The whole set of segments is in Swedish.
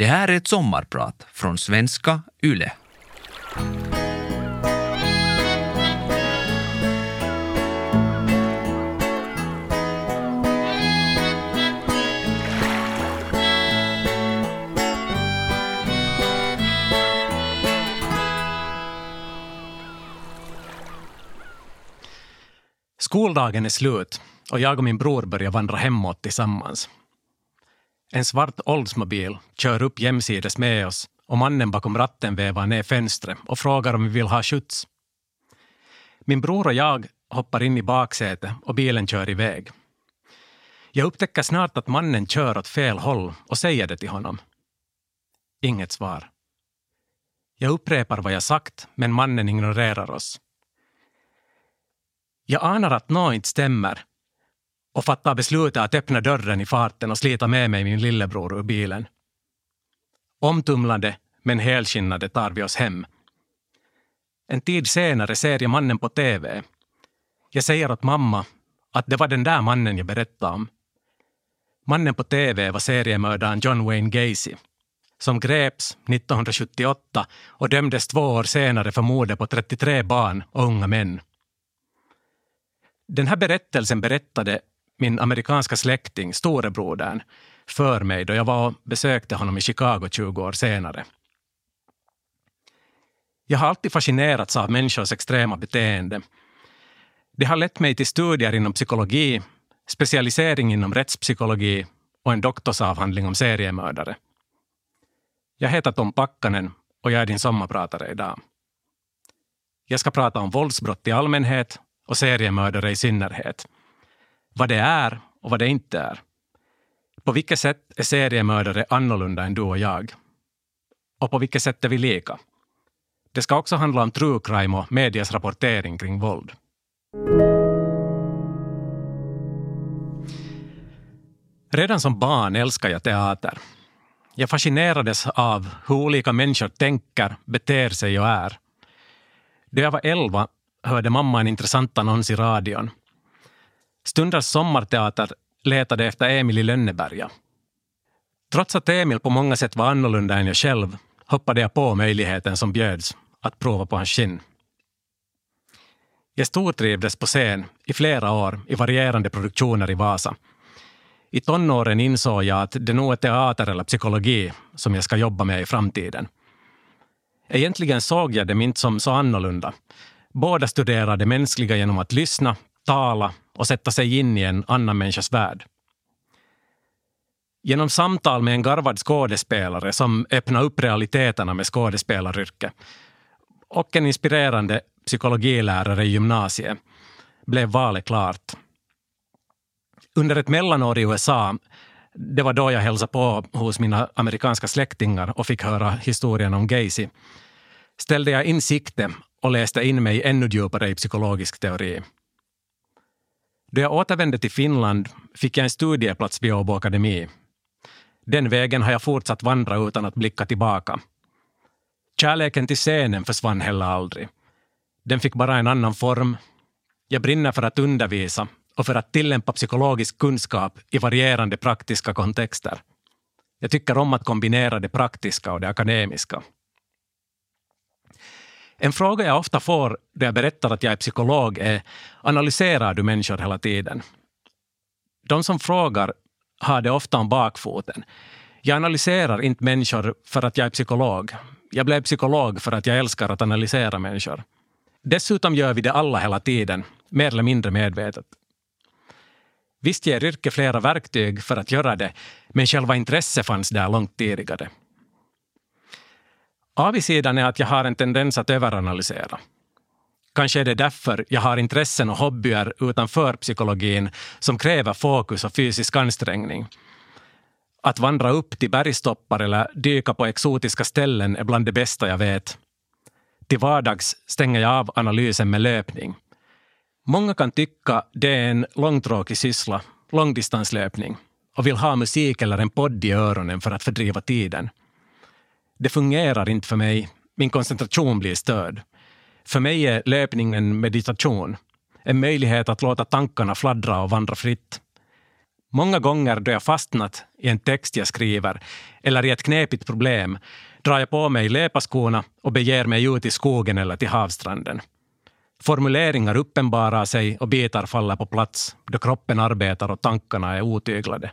Det här är ett sommarprat från svenska YLE. Skoldagen är slut och jag och min bror börjar vandra hemåt tillsammans. En svart Oldsmobil kör upp jämsides med oss och mannen bakom ratten vevar ner fönstret och frågar om vi vill ha skjuts. Min bror och jag hoppar in i baksätet och bilen kör iväg. Jag upptäcker snart att mannen kör åt fel håll och säger det till honom. Inget svar. Jag upprepar vad jag sagt, men mannen ignorerar oss. Jag anar att något inte stämmer och fattar beslutet att öppna dörren i farten och slita med mig min lillebror ur bilen. Omtumlade men helskinnade tar vi oss hem. En tid senare ser jag mannen på TV. Jag säger åt mamma att det var den där mannen jag berättade om. Mannen på TV var seriemördaren John Wayne Gacy som greps 1978 och dömdes två år senare för mordet på 33 barn och unga män. Den här berättelsen berättade min amerikanska släkting, storebrodern, för mig då jag var och besökte honom i Chicago 20 år senare. Jag har alltid fascinerats av människors extrema beteende. Det har lett mig till studier inom psykologi, specialisering inom rättspsykologi och en doktorsavhandling om seriemördare. Jag heter Tom Pakkanen och jag är din sommarpratare idag. Jag ska prata om våldsbrott i allmänhet och seriemördare i synnerhet. Vad det är och vad det inte är. På vilket sätt är seriemördare annorlunda än du och jag? Och på vilket sätt är vi lika? Det ska också handla om true crime och medias rapportering kring våld. Redan som barn älskade jag teater. Jag fascinerades av hur olika människor tänker, beter sig och är. Då jag var elva hörde mamma en intressant annons i radion. Stundars sommarteater letade efter Emil i Lönneberga. Trots att Emil på många sätt var annorlunda än jag själv hoppade jag på möjligheten som bjöds att prova på hans skinn. Jag stortrivdes på scen i flera år i varierande produktioner i Vasa. I tonåren insåg jag att det nog är teater eller psykologi som jag ska jobba med i framtiden. Egentligen såg jag dem inte som så annorlunda. Båda studerade mänskliga genom att lyssna, tala och sätta sig in i en annan människas värld. Genom samtal med en garvad skådespelare som öppnar upp realiteterna med skådespelaryrket och en inspirerande psykologilärare i gymnasiet blev valet klart. Under ett mellanår i USA, det var då jag hälsade på hos mina amerikanska släktingar och fick höra historien om Gacy, ställde jag in sikte och läste in mig ännu djupare i psykologisk teori. Då jag återvände till Finland fick jag en studieplats vid Åbo Akademi. Den vägen har jag fortsatt vandra utan att blicka tillbaka. Kärleken till scenen försvann heller aldrig. Den fick bara en annan form. Jag brinner för att undervisa och för att tillämpa psykologisk kunskap i varierande praktiska kontexter. Jag tycker om att kombinera det praktiska och det akademiska. En fråga jag ofta får när jag berättar att jag är psykolog är analyserar du människor hela tiden? De som frågar har det ofta om bakfoten. Jag analyserar inte människor för att jag är psykolog. Jag blev psykolog för att jag älskar att analysera människor. Dessutom gör vi det alla hela tiden, mer eller mindre medvetet. Visst ger yrket flera verktyg för att göra det, men själva intresset fanns där långt tidigare. Avigsidan är att jag har en tendens att överanalysera. Kanske är det därför jag har intressen och hobbyer utanför psykologin som kräver fokus och fysisk ansträngning. Att vandra upp till bergstoppar eller dyka på exotiska ställen är bland det bästa jag vet. Till vardags stänger jag av analysen med löpning. Många kan tycka det är en långtråkig syssla, långdistanslöpning och vill ha musik eller en podd i öronen för att fördriva tiden. Det fungerar inte för mig. Min koncentration blir störd. För mig är löpningen meditation. En möjlighet att låta tankarna fladdra och vandra fritt. Många gånger då jag fastnat i en text jag skriver eller i ett knepigt problem drar jag på mig löparskorna och beger mig ut i skogen eller till havstranden. Formuleringar uppenbarar sig och bitar faller på plats då kroppen arbetar och tankarna är otyglade.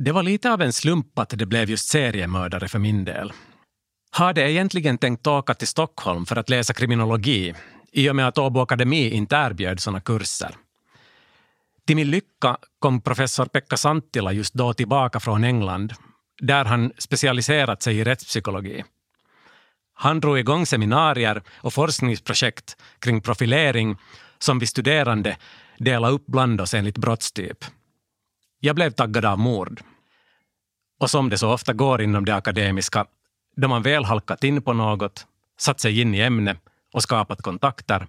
Det var lite av en slump att det blev just seriemördare för min del. Hade egentligen tänkt åka till Stockholm för att läsa kriminologi i och med att Åbo Akademi inte erbjöd såna kurser. Till min lycka kom professor Pekka Santtila just då tillbaka från England där han specialiserat sig i rättspsykologi. Han drog igång seminarier och forskningsprojekt kring profilering som vi studerande delade upp bland oss enligt brottstyp. Jag blev taggad av mord. Och som det så ofta går inom det akademiska, då man väl halkat in på något, satt sig in i ämnet och skapat kontakter,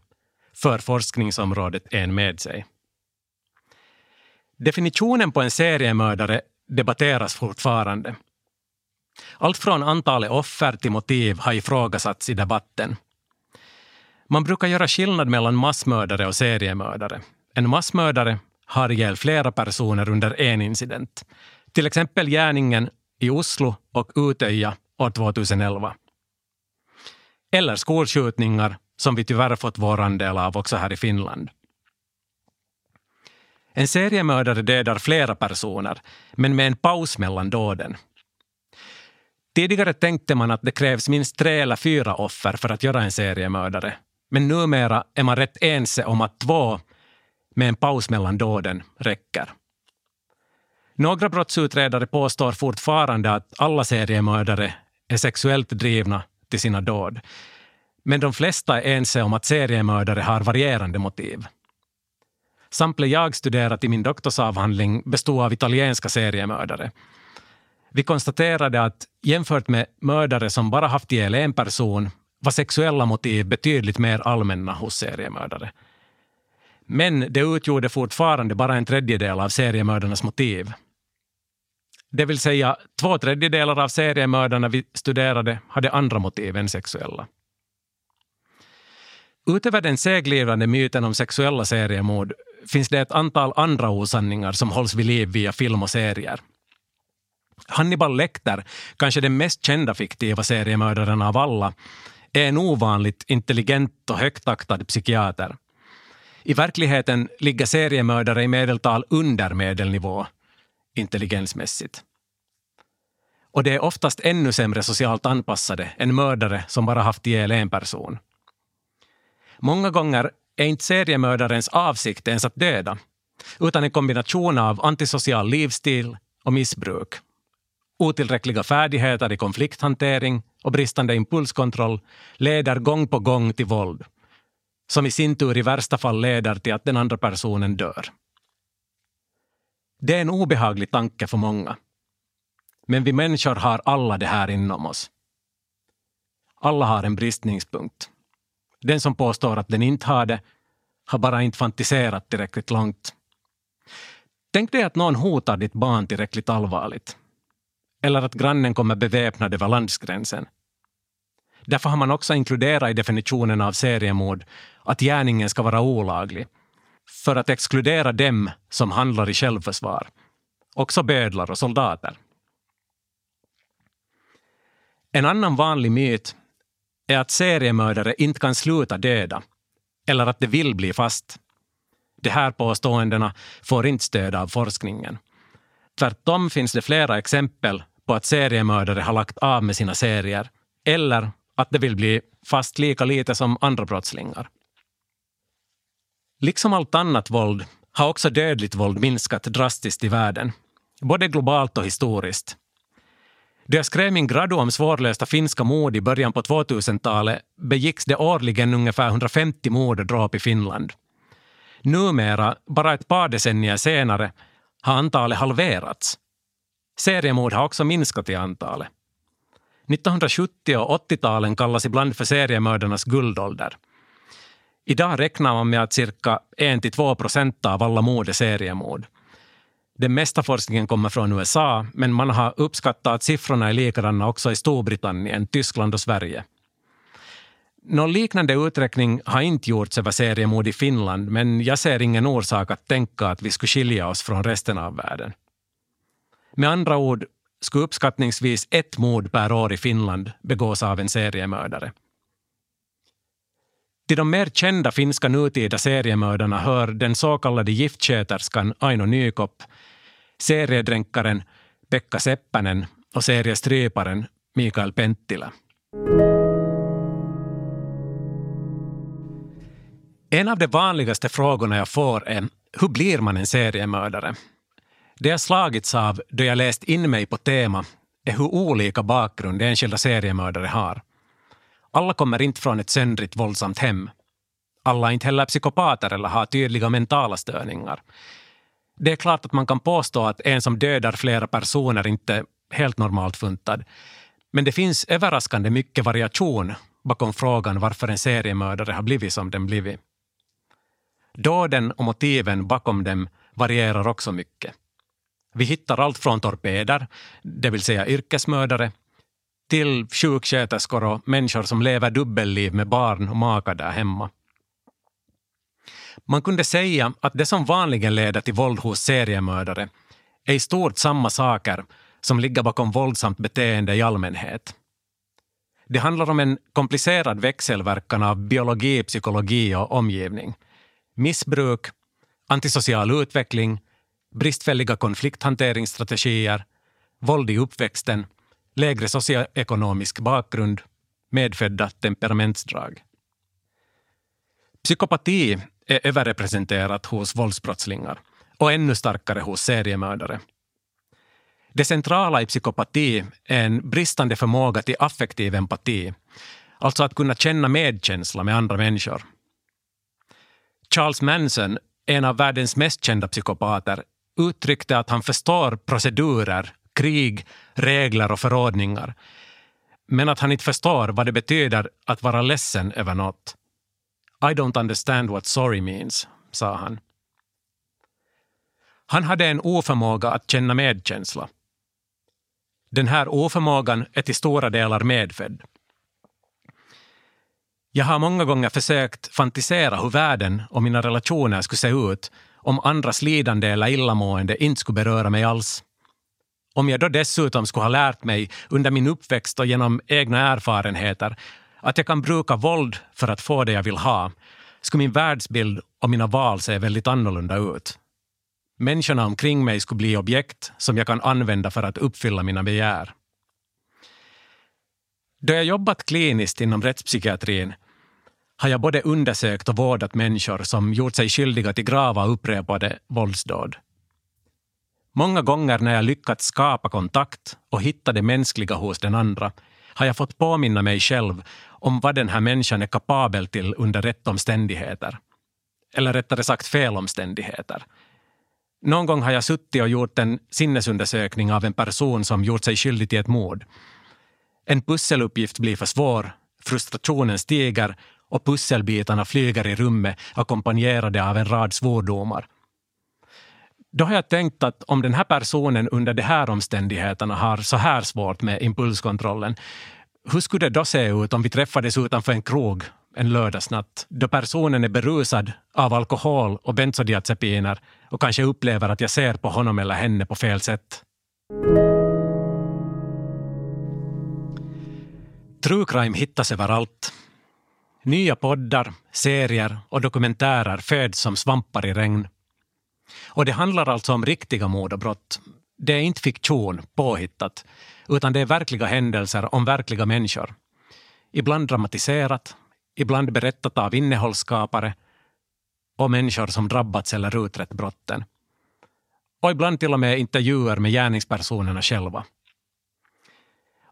för forskningsområdet en med sig. Definitionen på en seriemördare debatteras fortfarande. Allt från antalet offer till motiv har ifrågasatts i debatten. Man brukar göra skillnad mellan massmördare och seriemördare. En massmördare har ihjäl flera personer under en incident. Till exempel gärningen i Oslo och Utöja år 2011. Eller skolskjutningar som vi tyvärr fått vår andel av också här i Finland. En seriemördare dödar flera personer, men med en paus mellan dåden. Tidigare tänkte man att det krävs minst tre eller fyra offer för att göra en seriemördare. Men numera är man rätt ense om att två med en paus mellan dåden räcker. Några brottsutredare påstår fortfarande att alla seriemördare är sexuellt drivna till sina dåd. Men de flesta är ense om att seriemördare har varierande motiv. Sample jag studerat i min doktorsavhandling bestod av italienska seriemördare. Vi konstaterade att jämfört med mördare som bara haft ihjäl en person var sexuella motiv betydligt mer allmänna hos seriemördare. Men det utgjorde fortfarande bara en tredjedel av seriemördarnas motiv. Det vill säga, två tredjedelar av seriemördarna vi studerade hade andra motiv än sexuella. Utöver den seglivande myten om sexuella seriemord finns det ett antal andra osanningar som hålls vid liv via film och serier. Hannibal Lecter, kanske den mest kända fiktiva seriemördaren av alla, är en ovanligt intelligent och högtaktad psykiater. I verkligheten ligger seriemördare i medeltal under medelnivå intelligensmässigt. Och det är oftast ännu sämre socialt anpassade än mördare som bara haft ihjäl en person. Många gånger är inte seriemördarens avsikt ens att döda, utan en kombination av antisocial livsstil och missbruk. Otillräckliga färdigheter i konflikthantering och bristande impulskontroll leder gång på gång till våld, som i sin tur i värsta fall leder till att den andra personen dör. Det är en obehaglig tanke för många. Men vi människor har alla det här inom oss. Alla har en bristningspunkt. Den som påstår att den inte har det har bara inte fantiserat tillräckligt långt. Tänk dig att någon hotar ditt barn tillräckligt allvarligt. Eller att grannen kommer beväpnad över landsgränsen. Därför har man också inkluderat i definitionen av seriemord att gärningen ska vara olaglig för att exkludera dem som handlar i självförsvar, också bödlar och soldater. En annan vanlig myt är att seriemördare inte kan sluta döda eller att de vill bli fast. De här påståendena får inte stöd av forskningen. Tvärtom finns det flera exempel på att seriemördare har lagt av med sina serier eller att de vill bli fast lika lite som andra brottslingar. Liksom allt annat våld har också dödligt våld minskat drastiskt i världen, både globalt och historiskt. Då jag skrev min gradu om svårlösta finska mord i början på 2000-talet begicks det årligen ungefär 150 mord och dråp i Finland. Numera, bara ett par decennier senare, har antalet halverats. Seriemord har också minskat i antalet. 1970 och 80-talen kallas ibland för seriemördarnas guldålder. Idag räknar man med att cirka 1-2 procent av alla mord är seriemord. Den mesta forskningen kommer från USA, men man har uppskattat att siffrorna är likadana också i Storbritannien, Tyskland och Sverige. Någon liknande uträkning har inte gjorts över seriemord i Finland men jag ser ingen orsak att tänka att vi skulle skilja oss från resten av världen. Med andra ord skulle uppskattningsvis ett mord per år i Finland begås av en seriemördare. Till de mer kända finska nutida seriemördarna hör den så kallade giftsköterskan Aino Nykopp seriedränkaren Pekka Seppänen och seriestryparen Mikael Penttilä. En av de vanligaste frågorna jag får är hur blir man en seriemördare? Det jag slagits av då jag läst in mig på tema är hur olika bakgrund enskilda seriemördare har. Alla kommer inte från ett söndrigt våldsamt hem. Alla är inte heller psykopater eller har tydliga mentala störningar. Det är klart att man kan påstå att en som dödar flera personer inte är helt normalt funtad. Men det finns överraskande mycket variation bakom frågan varför en seriemördare har blivit som den blivit. Dåden och motiven bakom dem varierar också mycket. Vi hittar allt från torpeder, det vill säga yrkesmördare, till sjuksköterskor och människor som lever dubbelliv med barn och maka där hemma. Man kunde säga att det som vanligen leder till våld hos seriemördare är i stort samma saker som ligger bakom våldsamt beteende i allmänhet. Det handlar om en komplicerad växelverkan av biologi, psykologi och omgivning. Missbruk, antisocial utveckling, bristfälliga konflikthanteringsstrategier, våld i uppväxten, lägre socioekonomisk bakgrund, medfödda temperamentsdrag. Psykopati är överrepresenterat hos våldsbrottslingar och ännu starkare hos seriemördare. Det centrala i psykopati är en bristande förmåga till affektiv empati, alltså att kunna känna medkänsla med andra människor. Charles Manson, en av världens mest kända psykopater, uttryckte att han förstår procedurer, krig, regler och förordningar, men att han inte förstår vad det betyder att vara ledsen över något. I don't understand what sorry means, sa han. Han hade en oförmåga att känna medkänsla. Den här oförmågan är till stora delar medfödd. Jag har många gånger försökt fantisera hur världen och mina relationer skulle se ut om andras lidande eller illamående inte skulle beröra mig alls. Om jag då dessutom skulle ha lärt mig under min uppväxt och genom egna erfarenheter att jag kan bruka våld för att få det jag vill ha, skulle min världsbild och mina val se väldigt annorlunda ut. Människorna omkring mig skulle bli objekt som jag kan använda för att uppfylla mina begär. Då jag jobbat kliniskt inom rättspsykiatrin har jag både undersökt och vårdat människor som gjort sig skyldiga till grava upprepade våldsdåd. Många gånger när jag lyckats skapa kontakt och hitta det mänskliga hos den andra har jag fått påminna mig själv om vad den här människan är kapabel till under rätt omständigheter. Eller rättare sagt fel omständigheter. Någon gång har jag suttit och gjort en sinnesundersökning av en person som gjort sig skyldig till ett mord. En pusseluppgift blir för svår, frustrationen stiger och pusselbitarna flyger i rummet ackompanjerade av en rad svordomar. Då har jag tänkt att om den här personen under de här omständigheterna har så här svårt med impulskontrollen, hur skulle det då se ut om vi träffades utanför en krog en lördagsnatt då personen är berusad av alkohol och bensodiazepiner och kanske upplever att jag ser på honom eller henne på fel sätt? True crime hittas överallt. Nya poddar, serier och dokumentärer föds som svampar i regn. Och det handlar alltså om riktiga mord och brott. Det är inte fiktion, påhittat, utan det är verkliga händelser om verkliga människor. Ibland dramatiserat, ibland berättat av innehållsskapare och människor som drabbats eller utrett brotten. Och ibland till och med intervjuer med gärningspersonerna själva.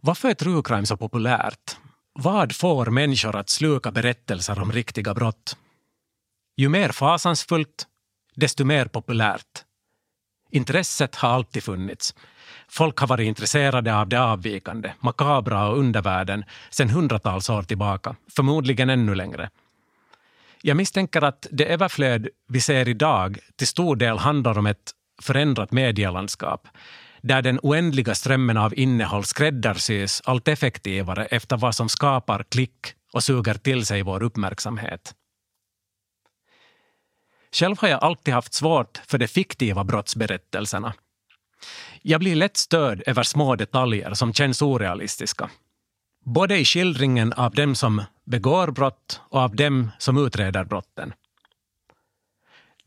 Varför är true crime så populärt? Vad får människor att sluka berättelser om riktiga brott? Ju mer fasansfullt, desto mer populärt. Intresset har alltid funnits. Folk har varit intresserade av det avvikande, makabra och undervärlden sedan hundratals år tillbaka, förmodligen ännu längre. Jag misstänker att det överflöd vi ser idag till stor del handlar om ett förändrat medielandskap där den oändliga strömmen av innehåll skräddarsys allt effektivare efter vad som skapar klick, och suger till sig vår uppmärksamhet. Själv har jag alltid haft svårt för de fiktiva brottsberättelserna. Jag blir lätt störd över små detaljer som känns orealistiska. Både i skildringen av dem som begår brott och av dem som utreder brotten.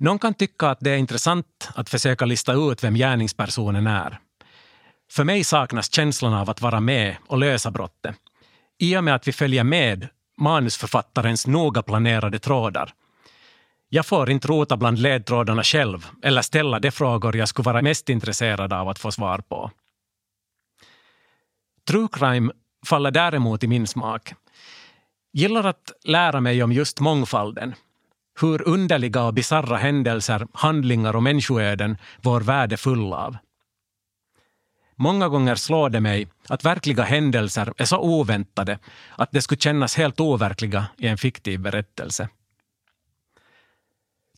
Någon kan tycka att det är intressant att försöka lista ut vem gärningspersonen är. För mig saknas känslan av att vara med och lösa brottet. I och med att vi följer med manusförfattarens noga planerade trådar. Jag får inte rota bland ledtrådarna själv eller ställa de frågor jag skulle vara mest intresserad av att få svar på. True crime faller däremot i min smak. Gillar att lära mig om just mångfalden. Hur underliga och bisarra händelser, handlingar och människoöden vår värld är full av. Många gånger slår det mig att verkliga händelser är så oväntade att det skulle kännas helt overkliga i en fiktiv berättelse.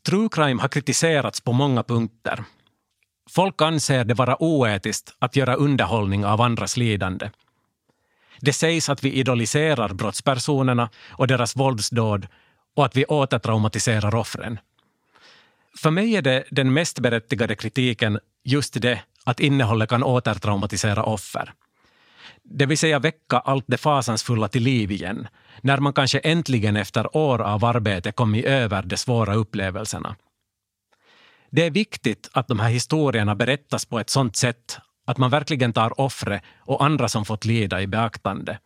True crime har kritiserats på många punkter. Folk anser det vara oetiskt att göra underhållning av andras lidande. Det sägs att vi idoliserar brottspersonerna och deras våldsdåd och att vi återtraumatiserar offren. För mig är det den mest berättigade kritiken just det att innehållet kan återtraumatisera offer. Det vill säga väcka allt det fasansfulla till liv igen, när man kanske äntligen efter år av arbete kommit över de svåra upplevelserna. Det är viktigt att de här historierna berättas på ett sådant sätt att man verkligen tar offret och andra som fått lida i beaktande.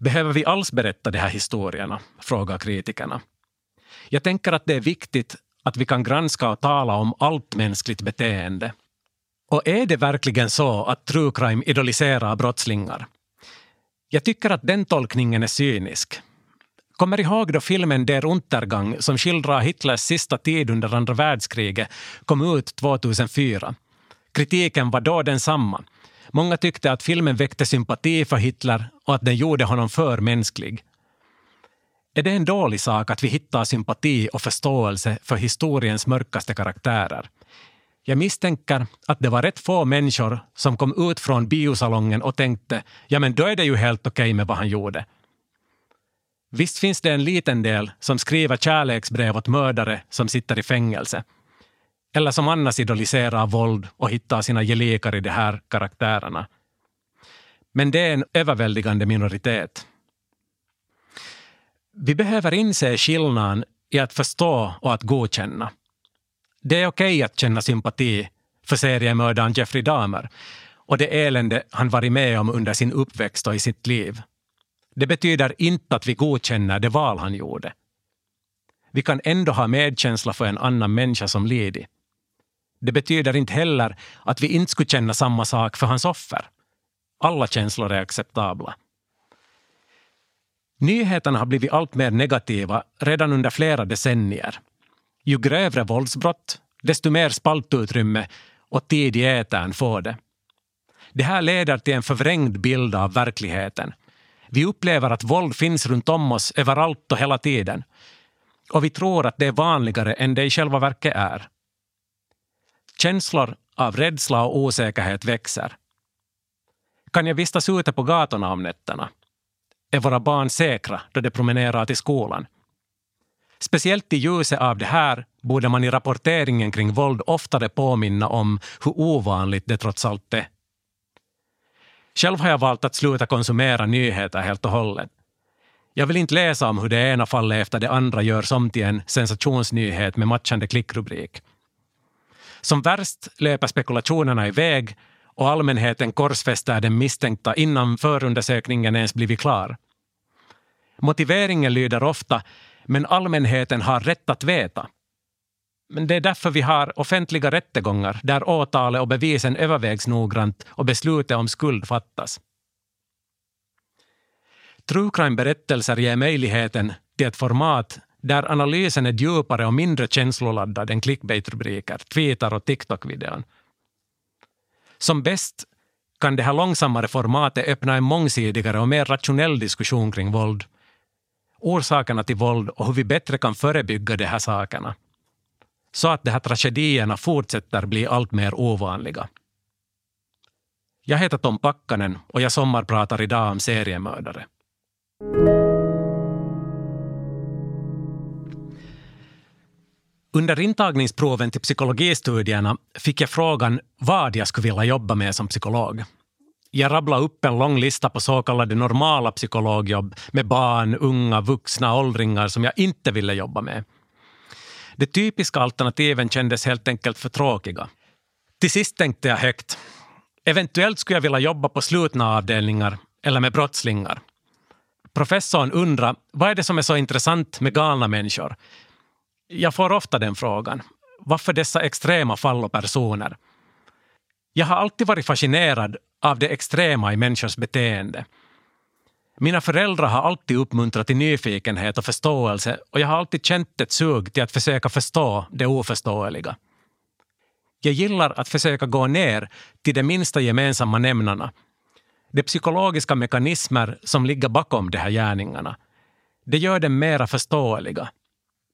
Behöver vi alls berätta de här historierna? frågar kritikerna. Jag tänker att det är viktigt att vi kan granska och tala om allt mänskligt beteende. Och är det verkligen så att true crime idoliserar brottslingar? Jag tycker att den tolkningen är cynisk. Kommer ihåg då filmen Der Untergang som skildrar Hitlers sista tid under andra världskriget kom ut 2004. Kritiken var då densamma. Många tyckte att filmen väckte sympati för Hitler och att den gjorde honom för mänsklig. Är det en dålig sak att vi hittar sympati och förståelse för historiens mörkaste karaktärer? Jag misstänker att det var rätt få människor som kom ut från biosalongen och tänkte ja men då är det ju helt okej okay med vad han gjorde. Visst finns det en liten del som skriver kärleksbrev åt mördare som sitter i fängelse. Eller som annars idoliserar våld och hittar sina gelikar i de här karaktärerna. Men det är en överväldigande minoritet. Vi behöver inse skillnaden i att förstå och att godkänna. Det är okej att känna sympati för seriemördaren Jeffrey Dahmer och det elände han varit med om under sin uppväxt och i sitt liv. Det betyder inte att vi godkänner det val han gjorde. Vi kan ändå ha medkänsla för en annan människa som lidit. Det betyder inte heller att vi inte skulle känna samma sak för hans offer. Alla känslor är acceptabla. Nyheterna har blivit allt mer negativa redan under flera decennier. Ju grövre våldsbrott, desto mer spaltutrymme och tid i etern får det. Det här leder till en förvrängd bild av verkligheten. Vi upplever att våld finns runt om oss överallt och hela tiden. Och vi tror att det är vanligare än det i själva verket är. Känslor av rädsla och osäkerhet växer. Kan jag vistas ute på gatorna om nätterna? Är våra barn säkra då de promenerar till skolan? Speciellt i ljuset av det här borde man i rapporteringen kring våld oftare påminna om hur ovanligt det trots allt är. Själv har jag valt att sluta konsumera nyheter helt och hållet. Jag vill inte läsa om hur det ena fallet efter det andra görs om till en sensationsnyhet med matchande klickrubrik. Som värst löper spekulationerna iväg och allmänheten korsfäster den misstänkta innan förundersökningen ens blivit klar. Motiveringen lyder ofta men allmänheten har rätt att veta. Men det är därför vi har offentliga rättegångar där åtalet och bevisen övervägs noggrant och beslutet om skuld fattas. True crime-berättelser ger möjligheten till ett format där analysen är djupare och mindre känsloladdad än clickbait-rubriker, tweetar och TikTok-videon. Som bäst kan det här långsammare formatet öppna en mångsidigare och mer rationell diskussion kring våld, orsakerna till våld och hur vi bättre kan förebygga de här sakerna. Så att de här tragedierna fortsätter bli allt mer ovanliga. Jag heter Tom Pakkanen och jag sommarpratar idag om seriemördare. Under intagningsproven till psykologistudierna fick jag frågan vad jag skulle vilja jobba med som psykolog. Jag rabblade upp en lång lista på så kallade normala psykologjobb med barn, unga, vuxna, åldringar som jag inte ville jobba med. De typiska alternativen kändes helt enkelt för tråkiga. Till sist tänkte jag högt. Eventuellt skulle jag vilja jobba på slutna avdelningar eller med brottslingar. Professorn undrar vad är det som är så intressant med galna människor? Jag får ofta den frågan. Varför dessa extrema fall och personer? Jag har alltid varit fascinerad av det extrema i människors beteende. Mina föräldrar har alltid uppmuntrat till nyfikenhet och förståelse och jag har alltid känt ett sug till att försöka förstå det oförståeliga. Jag gillar att försöka gå ner till de minsta gemensamma nämnarna. De psykologiska mekanismer som ligger bakom de här gärningarna. Det gör dem mera förståeliga.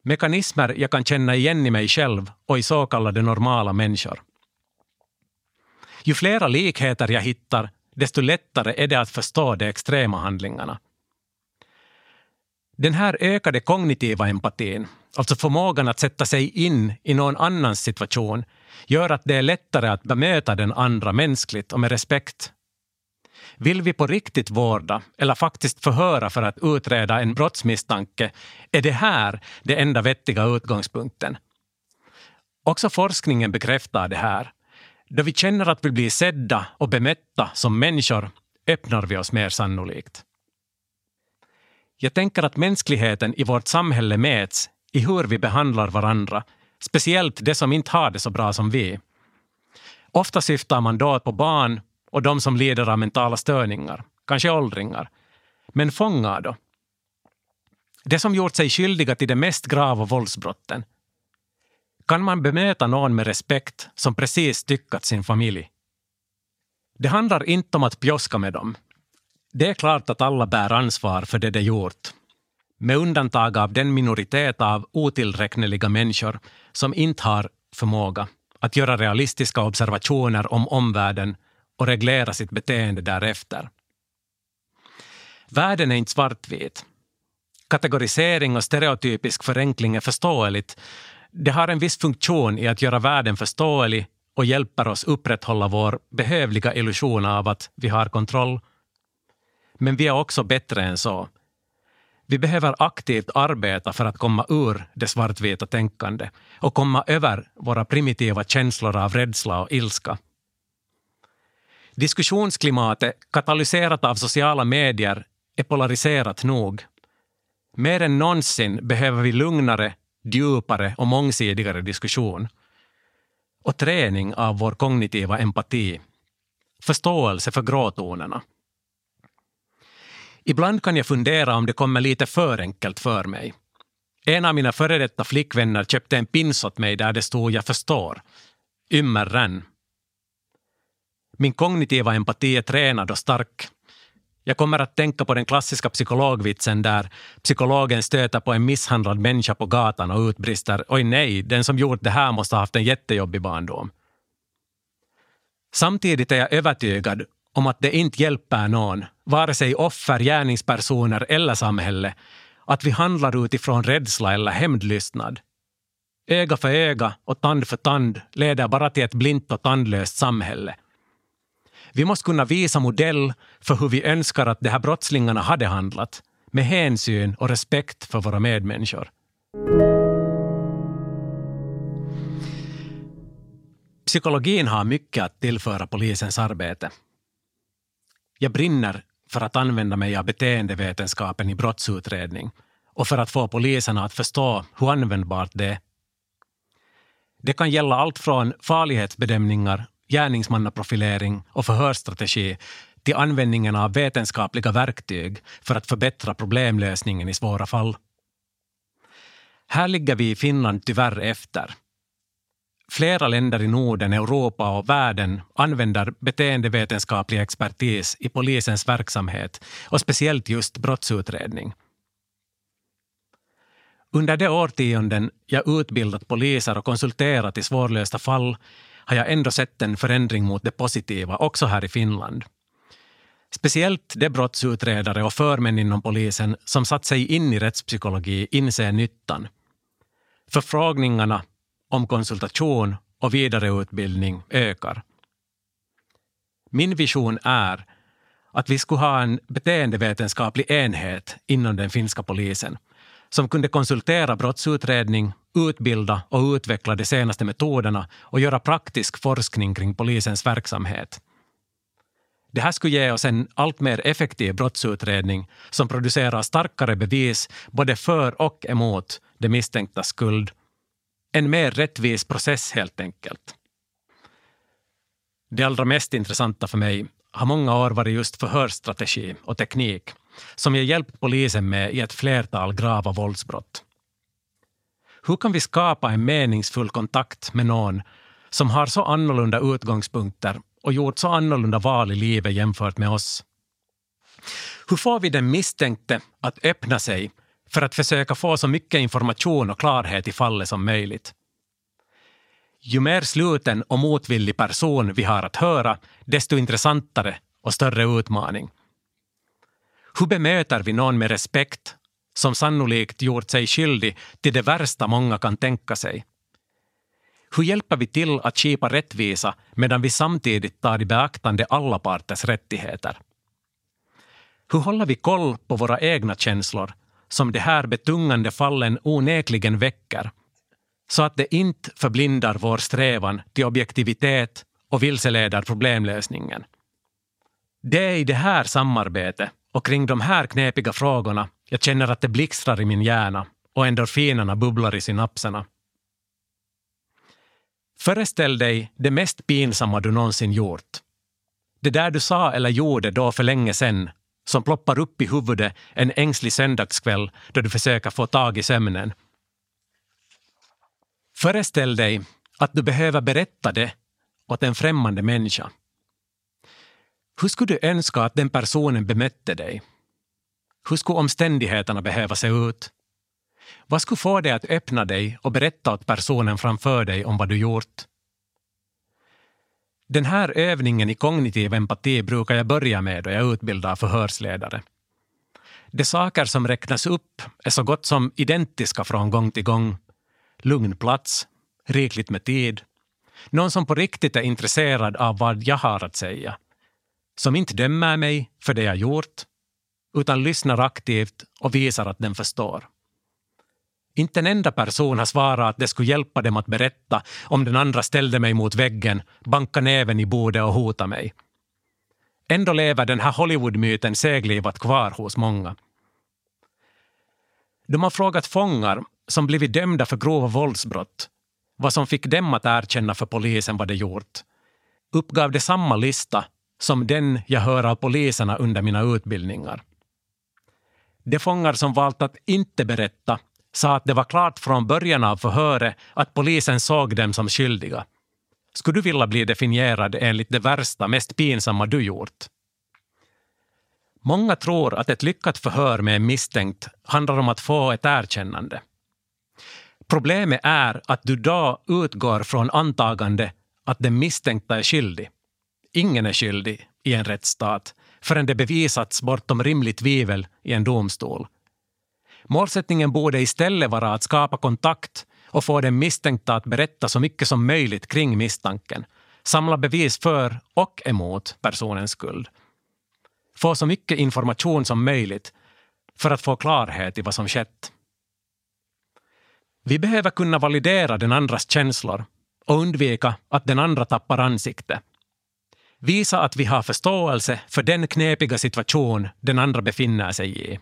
Mekanismer jag kan känna igen i mig själv och i så kallade normala människor. Ju flera likheter jag hittar, desto lättare är det att förstå de extrema handlingarna. Den här ökade kognitiva empatin, alltså förmågan att sätta sig in i någon annans situation, gör att det är lättare att bemöta den andra mänskligt och med respekt. Vill vi på riktigt vårda eller faktiskt förhöra för att utreda en brottsmisstanke är det här den enda vettiga utgångspunkten. Också forskningen bekräftar det här. Då vi känner att vi blir sedda och bemötta som människor öppnar vi oss mer sannolikt. Jag tänker att mänskligheten i vårt samhälle mäts i hur vi behandlar varandra, speciellt de som inte har det så bra som vi. Ofta syftar man då på barn och de som lider av mentala störningar, kanske åldringar. Men fångar då? De som gjort sig skyldiga till de mest grava våldsbrotten, kan man bemöta någon med respekt som precis styckat sin familj? Det handlar inte om att pjoska med dem. Det är klart att alla bär ansvar för det de gjort. Med undantag av den minoritet av otillräkneliga människor som inte har förmåga att göra realistiska observationer om omvärlden och reglera sitt beteende därefter. Världen är inte svartvit. Kategorisering och stereotypisk förenkling är förståeligt det har en viss funktion i att göra världen förståelig och hjälper oss upprätthålla vår behövliga illusion av att vi har kontroll. Men vi är också bättre än så. Vi behöver aktivt arbeta för att komma ur det svartvita tänkande och komma över våra primitiva känslor av rädsla och ilska. Diskussionsklimatet, katalyserat av sociala medier, är polariserat nog. Mer än någonsin behöver vi lugnare djupare och mångsidigare diskussion. Och träning av vår kognitiva empati. Förståelse för gråtonerna. Ibland kan jag fundera om det kommer lite för enkelt för mig. En av mina före detta flickvänner köpte en pins åt mig där det stod ”Jag förstår”. Ymmer. Min kognitiva empati är tränad och stark jag kommer att tänka på den klassiska psykologvitsen där psykologen stöter på en misshandlad människa på gatan och utbrister ”Oj nej, den som gjort det här måste ha haft en jättejobbig barndom”. Samtidigt är jag övertygad om att det inte hjälper någon, vare sig offer, gärningspersoner eller samhälle, att vi handlar utifrån rädsla eller hämndlystnad. Öga för öga och tand för tand leder bara till ett blint och tandlöst samhälle. Vi måste kunna visa modell för hur vi önskar att de här brottslingarna hade handlat, med hänsyn och respekt för våra medmänniskor. Psykologin har mycket att tillföra polisens arbete. Jag brinner för att använda mig av beteendevetenskapen i brottsutredning och för att få poliserna att förstå hur användbart det är. Det kan gälla allt från farlighetsbedömningar gärningsmannaprofilering och förhörsstrategi till användningen av vetenskapliga verktyg för att förbättra problemlösningen i svåra fall. Här ligger vi i Finland tyvärr efter. Flera länder i Norden, Europa och världen använder beteendevetenskaplig expertis i polisens verksamhet och speciellt just brottsutredning. Under de årtionden jag utbildat poliser och konsulterat i svårlösta fall har jag ändå sett en förändring mot det positiva också här i Finland. Speciellt de brottsutredare och förmän inom polisen som satt sig in i rättspsykologi inser nyttan. Förfrågningarna om konsultation och vidareutbildning ökar. Min vision är att vi skulle ha en beteendevetenskaplig enhet inom den finska polisen som kunde konsultera brottsutredning, utbilda och utveckla de senaste metoderna och göra praktisk forskning kring polisens verksamhet. Det här skulle ge oss en allt mer effektiv brottsutredning som producerar starkare bevis både för och emot det misstänkta skuld. En mer rättvis process helt enkelt. Det allra mest intressanta för mig har många år varit just förhörsstrategi och teknik som jag hjälpt polisen med i ett flertal grava våldsbrott. Hur kan vi skapa en meningsfull kontakt med någon som har så annorlunda utgångspunkter och gjort så annorlunda val i livet jämfört med oss? Hur får vi den misstänkte att öppna sig för att försöka få så mycket information och klarhet i fallet som möjligt? Ju mer sluten och motvillig person vi har att höra, desto intressantare och större utmaning. Hur bemöter vi någon med respekt som sannolikt gjort sig skyldig till det värsta många kan tänka sig? Hur hjälper vi till att skipa rättvisa medan vi samtidigt tar i beaktande alla parters rättigheter? Hur håller vi koll på våra egna känslor som de här betungande fallen onekligen väcker så att det inte förblindar vår strävan till objektivitet och vilseleder problemlösningen? Det är i det här samarbetet och kring de här knepiga frågorna jag känner att det blixtrar i min hjärna och endorfinerna bubblar i synapserna. Föreställ dig det mest pinsamma du någonsin gjort. Det där du sa eller gjorde då för länge sen, som ploppar upp i huvudet en ängslig söndagskväll då du försöker få tag i sömnen. Föreställ dig att du behöver berätta det åt en främmande människa. Hur skulle du önska att den personen bemötte dig? Hur skulle omständigheterna behöva se ut? Vad skulle få dig att öppna dig och berätta åt personen framför dig om vad du gjort? Den här övningen i kognitiv empati brukar jag börja med då jag utbildar förhörsledare. De saker som räknas upp är så gott som identiska från gång till gång. Lugn plats, rikligt med tid, någon som på riktigt är intresserad av vad jag har att säga, som inte dömer mig för det jag gjort, utan lyssnar aktivt och visar att den förstår. Inte en enda person har svarat att det skulle hjälpa dem att berätta om den andra ställde mig mot väggen, bankade näven i bordet och hotade mig. Ändå lever den här Hollywoodmyten seglivat kvar hos många. De har frågat fångar som blivit dömda för grova våldsbrott vad som fick dem att erkänna för polisen vad de gjort. Uppgav de samma lista som den jag hör av poliserna under mina utbildningar. De fångar som valt att inte berätta sa att det var klart från början av förhöret att polisen såg dem som skyldiga. Skulle du vilja bli definierad enligt det värsta, mest pinsamma du gjort? Många tror att ett lyckat förhör med en misstänkt handlar om att få ett erkännande. Problemet är att du då utgår från antagande att den misstänkta är skyldig. Ingen är skyldig i en rättsstat förrän det bevisats bortom rimligt tvivel i en domstol. Målsättningen borde istället vara att skapa kontakt och få den misstänkta att berätta så mycket som möjligt kring misstanken, samla bevis för och emot personens skuld. Få så mycket information som möjligt för att få klarhet i vad som skett. Vi behöver kunna validera den andras känslor och undvika att den andra tappar ansikte. Visa att vi har förståelse för den knepiga situation den andra befinner sig i.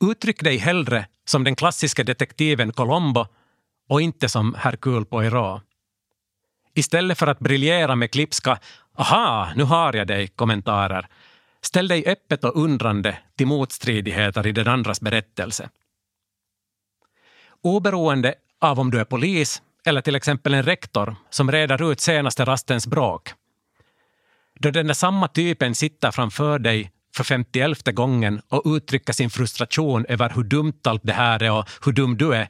Uttryck dig hellre som den klassiska detektiven Colombo och inte som Hercule Poirot. Istället för att briljera med klipska ”aha, nu har jag dig” kommentarer, ställ dig öppet och undrande till motstridigheter i den andras berättelse. Oberoende av om du är polis eller till exempel en rektor som reder ut senaste rastens bråk. Då den där samma typen sitter framför dig för femtioelfte gången och uttrycker sin frustration över hur dumt allt det här är och hur dum du är.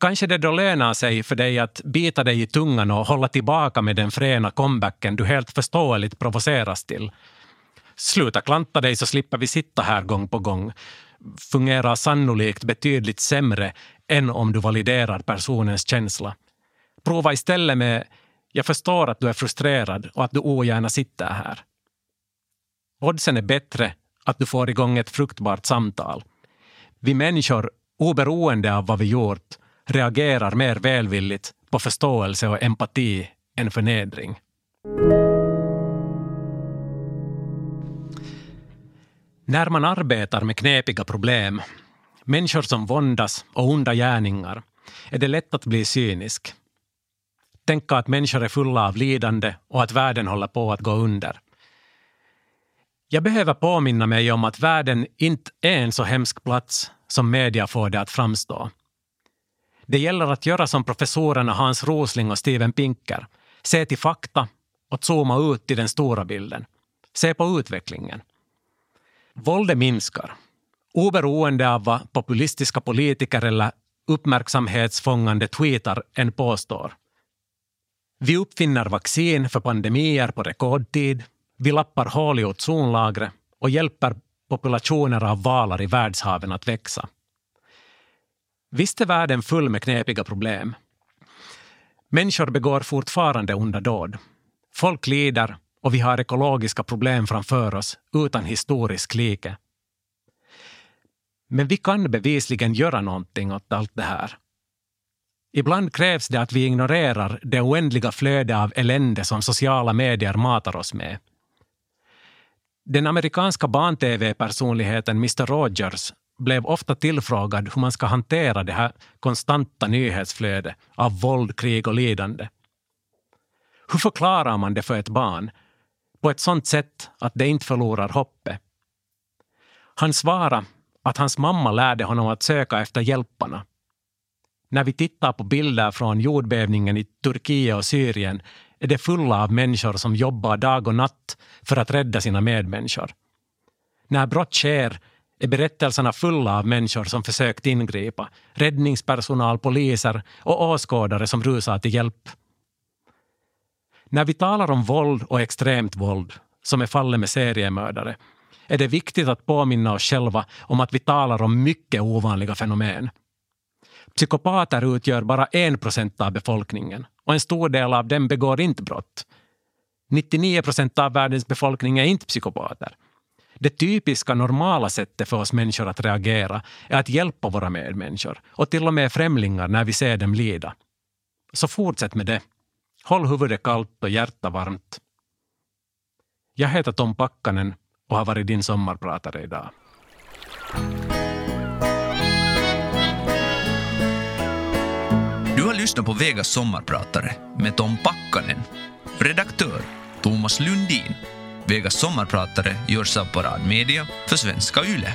Kanske det då lönar sig för dig att bita dig i tungan och hålla tillbaka med den fräna comebacken du helt förståeligt provoceras till. Sluta klanta dig så slipper vi sitta här gång på gång. fungerar sannolikt betydligt sämre än om du validerar personens känsla. Prova istället med “Jag förstår att du är frustrerad och att du ogärna sitter här”. Oddsen är bättre att du får igång ett fruktbart samtal. Vi människor, oberoende av vad vi gjort, reagerar mer välvilligt på förståelse och empati än förnedring. När man arbetar med knepiga problem, människor som våndas och onda gärningar, är det lätt att bli cynisk. Tänka att människor är fulla av lidande och att världen håller på att gå under. Jag behöver påminna mig om att världen inte är en så hemsk plats som media får det att framstå. Det gäller att göra som professorerna Hans Rosling och Steven Pinker. Se till fakta och zooma ut till den stora bilden. Se på utvecklingen. Våldet minskar, oberoende av vad populistiska politiker eller uppmärksamhetsfångande tweetar än påstår. Vi uppfinner vaccin för pandemier på rekordtid. Vi lappar hål i ozonlagret och hjälper populationer av valar i världshaven att växa. Visst är världen full med knepiga problem. Människor begår fortfarande onda dåd. Folk lider och vi har ekologiska problem framför oss utan historisk like. Men vi kan bevisligen göra någonting åt allt det här. Ibland krävs det att vi ignorerar det oändliga flöde av elände som sociala medier matar oss med. Den amerikanska barn-tv-personligheten Mr Rogers blev ofta tillfrågad hur man ska hantera det här konstanta nyhetsflödet av våld, krig och lidande. Hur förklarar man det för ett barn på ett sådant sätt att det inte förlorar hoppet? Han svarade att hans mamma lärde honom att söka efter hjälparna. När vi tittar på bilder från jordbävningen i Turkiet och Syrien är det fulla av människor som jobbar dag och natt för att rädda sina medmänniskor. När brott sker är berättelserna fulla av människor som försökt ingripa. Räddningspersonal, poliser och åskådare som rusar till hjälp. När vi talar om våld och extremt våld, som är fallet med seriemördare, är det viktigt att påminna oss själva om att vi talar om mycket ovanliga fenomen. Psykopater utgör bara en procent av befolkningen och en stor del av dem begår inte brott. 99 procent av världens befolkning är inte psykopater. Det typiska normala sättet för oss människor att reagera är att hjälpa våra medmänniskor och till och med främlingar när vi ser dem lida. Så fortsätt med det. Håll huvudet kallt och hjärta varmt. Jag heter Tom Pakkanen och har varit din sommarpratare idag. Du har lyssnat på Vegas sommarpratare med Tom Pakkanen. Redaktör Thomas Lundin. Vegas sommarpratare görs av Parad Media för svenska YLE.